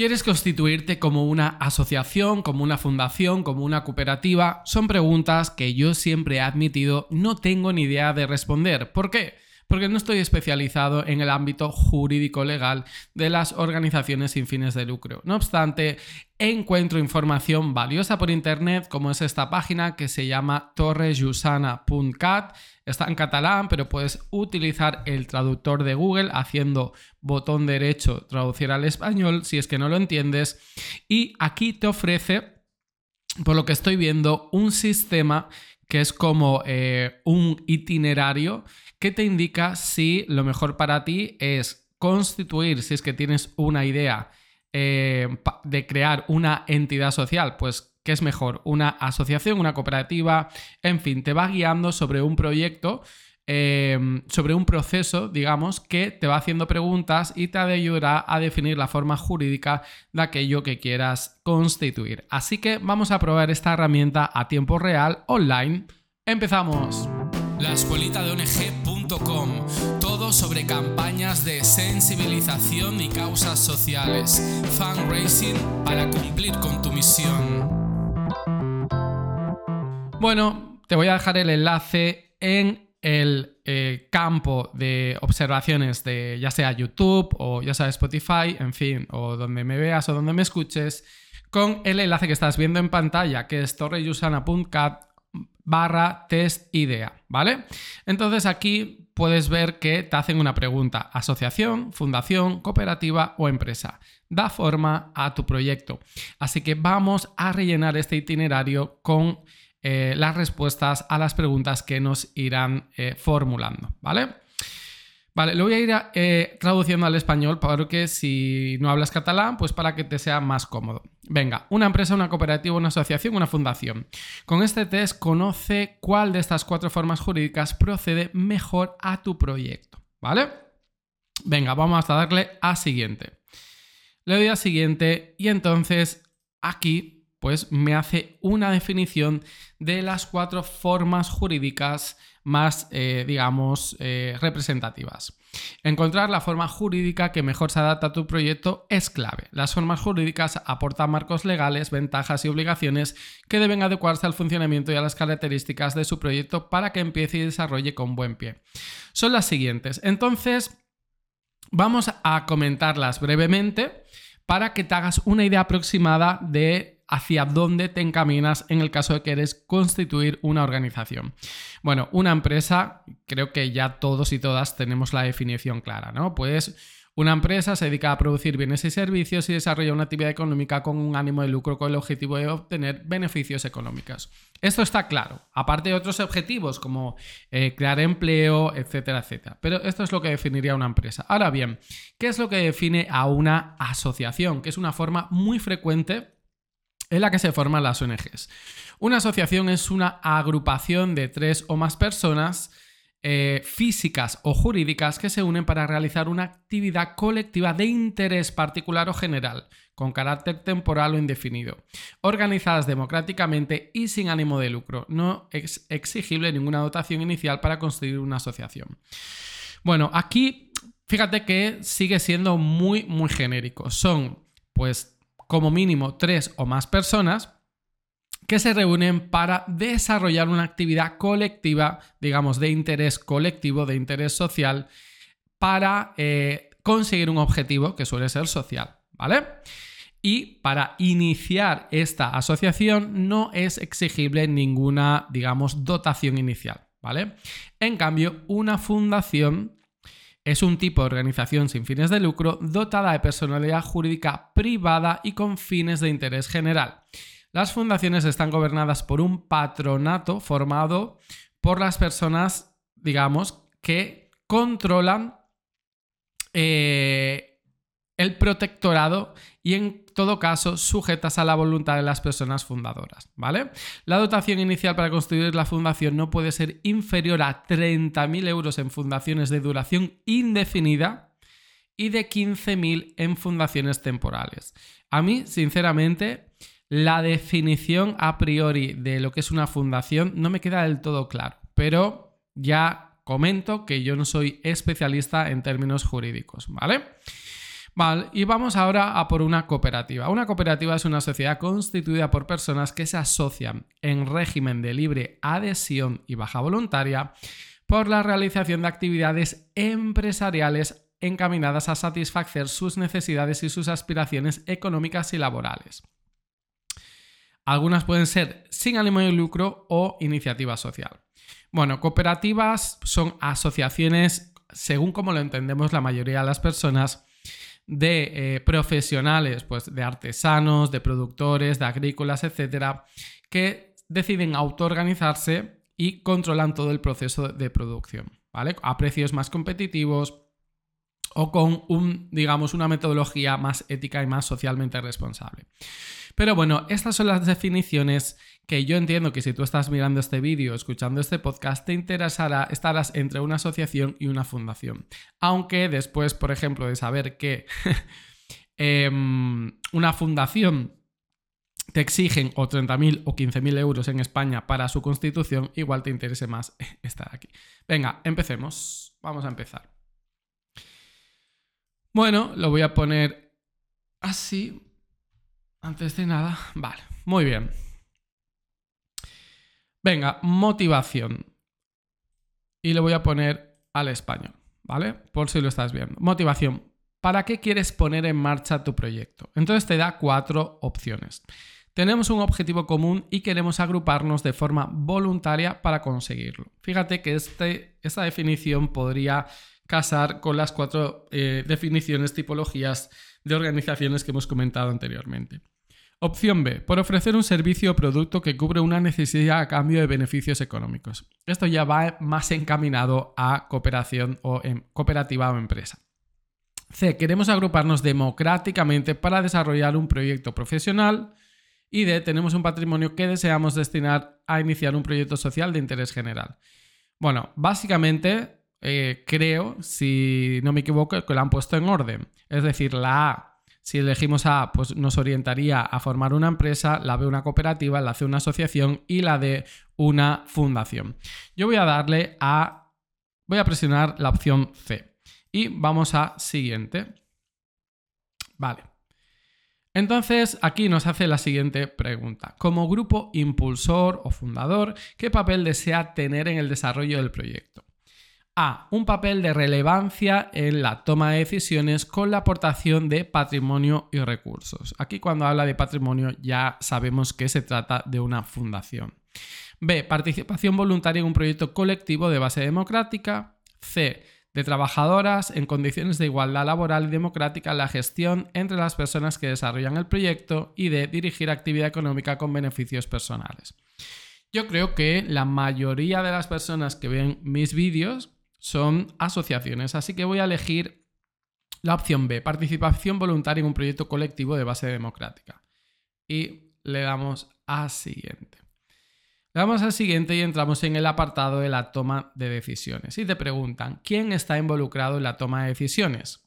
¿Quieres constituirte como una asociación, como una fundación, como una cooperativa? Son preguntas que yo siempre he admitido no tengo ni idea de responder. ¿Por qué? Porque no estoy especializado en el ámbito jurídico legal de las organizaciones sin fines de lucro. No obstante, encuentro información valiosa por internet, como es esta página que se llama torresusana.cat. Está en catalán, pero puedes utilizar el traductor de Google haciendo botón derecho traducir al español si es que no lo entiendes. Y aquí te ofrece, por lo que estoy viendo, un sistema que es como eh, un itinerario que te indica si lo mejor para ti es constituir, si es que tienes una idea eh, de crear una entidad social, pues ¿qué es mejor? Una asociación, una cooperativa, en fin, te va guiando sobre un proyecto. Em, sobre un proceso, digamos, que te va haciendo preguntas y te ayudará a definir la forma jurídica de aquello que quieras constituir. Así que vamos a probar esta herramienta a tiempo real online. ¡Empezamos! La escuelita de ONG.com. Todo sobre campañas de sensibilización y causas sociales. Fundraising para cumplir con tu misión. Bueno, te voy a dejar el enlace en el eh, campo de observaciones de ya sea YouTube o ya sea Spotify, en fin, o donde me veas o donde me escuches, con el enlace que estás viendo en pantalla, que es torreyusana.cat barra test idea, ¿vale? Entonces aquí puedes ver que te hacen una pregunta, asociación, fundación, cooperativa o empresa. Da forma a tu proyecto. Así que vamos a rellenar este itinerario con eh, las respuestas a las preguntas que nos irán eh, formulando, ¿vale? Vale, lo voy a ir eh, traduciendo al español porque si no hablas catalán, pues para que te sea más cómodo. Venga, una empresa, una cooperativa, una asociación, una fundación. Con este test conoce cuál de estas cuatro formas jurídicas procede mejor a tu proyecto, ¿vale? Venga, vamos a darle a siguiente. Le doy a siguiente y entonces aquí pues me hace una definición de las cuatro formas jurídicas más, eh, digamos, eh, representativas. Encontrar la forma jurídica que mejor se adapta a tu proyecto es clave. Las formas jurídicas aportan marcos legales, ventajas y obligaciones que deben adecuarse al funcionamiento y a las características de su proyecto para que empiece y desarrolle con buen pie. Son las siguientes. Entonces, vamos a comentarlas brevemente para que te hagas una idea aproximada de hacia dónde te encaminas en el caso de que quieres constituir una organización. Bueno, una empresa, creo que ya todos y todas tenemos la definición clara, ¿no? Pues una empresa se dedica a producir bienes y servicios y desarrolla una actividad económica con un ánimo de lucro con el objetivo de obtener beneficios económicos. Esto está claro, aparte de otros objetivos como eh, crear empleo, etcétera, etcétera. Pero esto es lo que definiría una empresa. Ahora bien, ¿qué es lo que define a una asociación? Que es una forma muy frecuente en la que se forman las ONGs. Una asociación es una agrupación de tres o más personas eh, físicas o jurídicas que se unen para realizar una actividad colectiva de interés particular o general, con carácter temporal o indefinido, organizadas democráticamente y sin ánimo de lucro. No es exigible ninguna dotación inicial para construir una asociación. Bueno, aquí fíjate que sigue siendo muy, muy genérico. Son, pues, como mínimo tres o más personas que se reúnen para desarrollar una actividad colectiva, digamos, de interés colectivo, de interés social, para eh, conseguir un objetivo que suele ser social, ¿vale? Y para iniciar esta asociación no es exigible ninguna, digamos, dotación inicial, ¿vale? En cambio, una fundación es un tipo de organización sin fines de lucro dotada de personalidad jurídica privada y con fines de interés general. Las fundaciones están gobernadas por un patronato formado por las personas, digamos, que controlan eh, el protectorado y en todo caso sujetas a la voluntad de las personas fundadoras, ¿vale? La dotación inicial para construir la fundación no puede ser inferior a 30.000 euros en fundaciones de duración indefinida y de 15.000 en fundaciones temporales. A mí, sinceramente, la definición a priori de lo que es una fundación no me queda del todo claro, pero ya comento que yo no soy especialista en términos jurídicos, ¿vale? Vale, y vamos ahora a por una cooperativa. Una cooperativa es una sociedad constituida por personas que se asocian en régimen de libre adhesión y baja voluntaria por la realización de actividades empresariales encaminadas a satisfacer sus necesidades y sus aspiraciones económicas y laborales. Algunas pueden ser sin ánimo de lucro o iniciativa social. Bueno, cooperativas son asociaciones, según como lo entendemos la mayoría de las personas, de eh, profesionales, pues de artesanos, de productores, de agrícolas, etcétera, que deciden autoorganizarse y controlan todo el proceso de producción, ¿vale? A precios más competitivos o con un, digamos, una metodología más ética y más socialmente responsable. Pero bueno, estas son las definiciones que yo entiendo que si tú estás mirando este vídeo, escuchando este podcast, te interesará, estarás entre una asociación y una fundación. Aunque después, por ejemplo, de saber que em, una fundación te exigen o 30.000 o 15.000 euros en España para su constitución, igual te interese más estar aquí. Venga, empecemos. Vamos a empezar. Bueno, lo voy a poner así. Antes de nada. Vale, muy bien. Venga, motivación. Y le voy a poner al español, ¿vale? Por si lo estás viendo. Motivación. ¿Para qué quieres poner en marcha tu proyecto? Entonces te da cuatro opciones. Tenemos un objetivo común y queremos agruparnos de forma voluntaria para conseguirlo. Fíjate que este, esta definición podría casar con las cuatro eh, definiciones, tipologías de organizaciones que hemos comentado anteriormente. Opción B, por ofrecer un servicio o producto que cubre una necesidad a cambio de beneficios económicos. Esto ya va más encaminado a cooperación o en cooperativa o empresa. C, queremos agruparnos democráticamente para desarrollar un proyecto profesional. Y D, tenemos un patrimonio que deseamos destinar a iniciar un proyecto social de interés general. Bueno, básicamente eh, creo, si no me equivoco, que lo han puesto en orden. Es decir, la A si elegimos A, pues nos orientaría a formar una empresa, la B una cooperativa, la C una asociación y la D una fundación. Yo voy a darle a... Voy a presionar la opción C. Y vamos a siguiente. Vale. Entonces, aquí nos hace la siguiente pregunta. Como grupo impulsor o fundador, ¿qué papel desea tener en el desarrollo del proyecto? A. Un papel de relevancia en la toma de decisiones con la aportación de patrimonio y recursos. Aquí cuando habla de patrimonio ya sabemos que se trata de una fundación. B. Participación voluntaria en un proyecto colectivo de base democrática. C. De trabajadoras en condiciones de igualdad laboral y democrática en la gestión entre las personas que desarrollan el proyecto y de dirigir actividad económica con beneficios personales. Yo creo que la mayoría de las personas que ven mis vídeos son asociaciones, así que voy a elegir la opción B, participación voluntaria en un proyecto colectivo de base democrática. Y le damos a siguiente. Le damos a siguiente y entramos en el apartado de la toma de decisiones. Y te preguntan, ¿quién está involucrado en la toma de decisiones?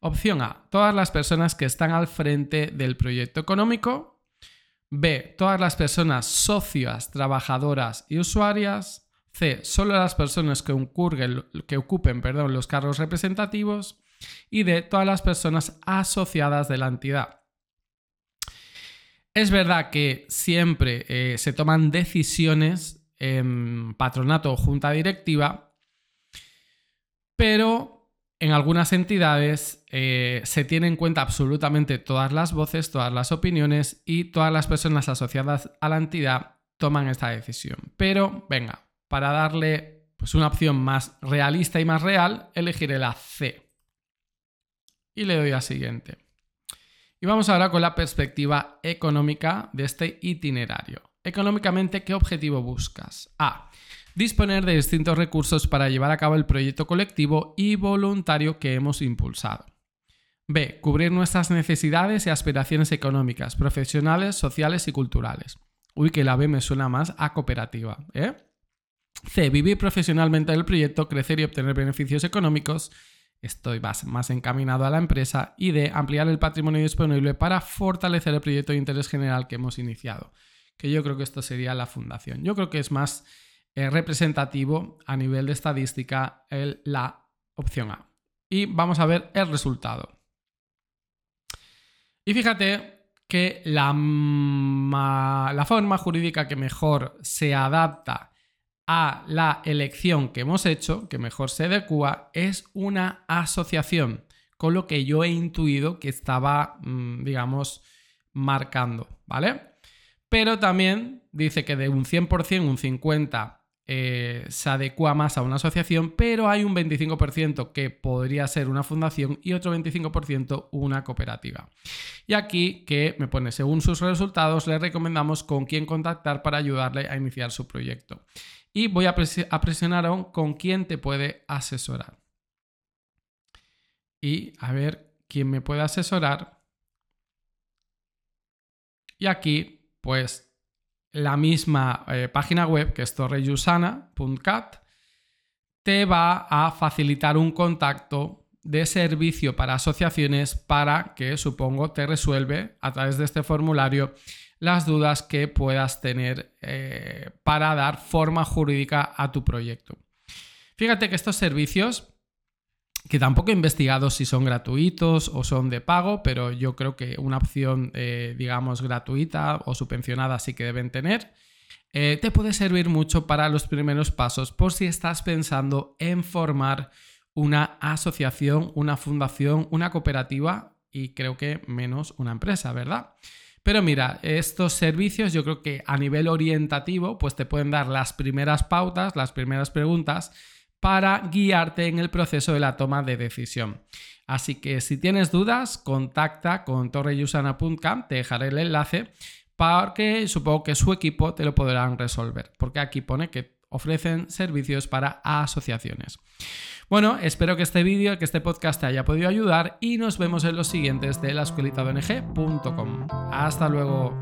Opción A, todas las personas que están al frente del proyecto económico. B, todas las personas socias, trabajadoras y usuarias. C. Solo las personas que, que ocupen perdón, los cargos representativos. Y D. Todas las personas asociadas de la entidad. Es verdad que siempre eh, se toman decisiones en patronato o junta directiva, pero en algunas entidades eh, se tienen en cuenta absolutamente todas las voces, todas las opiniones y todas las personas asociadas a la entidad toman esta decisión. Pero venga, para darle pues, una opción más realista y más real, elegiré la C. Y le doy a siguiente. Y vamos ahora con la perspectiva económica de este itinerario. Económicamente, ¿qué objetivo buscas? A. Disponer de distintos recursos para llevar a cabo el proyecto colectivo y voluntario que hemos impulsado. B. Cubrir nuestras necesidades y aspiraciones económicas, profesionales, sociales y culturales. Uy, que la B me suena más a cooperativa, ¿eh? C. Vivir profesionalmente el proyecto, crecer y obtener beneficios económicos. Estoy más, más encaminado a la empresa. Y D. Ampliar el patrimonio disponible para fortalecer el proyecto de interés general que hemos iniciado. Que yo creo que esto sería la fundación. Yo creo que es más eh, representativo a nivel de estadística el, la opción A. Y vamos a ver el resultado. Y fíjate que la, la forma jurídica que mejor se adapta a la elección que hemos hecho, que mejor se adecua, es una asociación, con lo que yo he intuido que estaba, mm, digamos, marcando, ¿vale? Pero también dice que de un 100%, un 50% eh, se adecua más a una asociación, pero hay un 25% que podría ser una fundación y otro 25% una cooperativa. Y aquí que me pone, según sus resultados, le recomendamos con quién contactar para ayudarle a iniciar su proyecto. Y voy a, presionar aún con quién te puede asesorar. Y a ver quién me puede asesorar. Y aquí, pues la misma eh, página web, que es torreyusana.cat, te va a facilitar un contacto de servicio para asociaciones para que, supongo, te resuelve a través de este formulario las dudas que puedas tener eh, para dar forma jurídica a tu proyecto. Fíjate que estos servicios que tampoco he investigado si son gratuitos o son de pago, pero yo creo que una opción, eh, digamos, gratuita o subvencionada sí que deben tener. Eh, te puede servir mucho para los primeros pasos por si estás pensando en formar una asociación, una fundación, una cooperativa y creo que menos una empresa, ¿verdad? Pero mira, estos servicios yo creo que a nivel orientativo pues te pueden dar las primeras pautas, las primeras preguntas para guiarte en el proceso de la toma de decisión. Así que si tienes dudas, contacta con torreyusana.com, te dejaré el enlace porque supongo que su equipo te lo podrán resolver, porque aquí pone que ofrecen servicios para asociaciones. Bueno, espero que este vídeo, que este podcast te haya podido ayudar y nos vemos en los siguientes de la Hasta luego.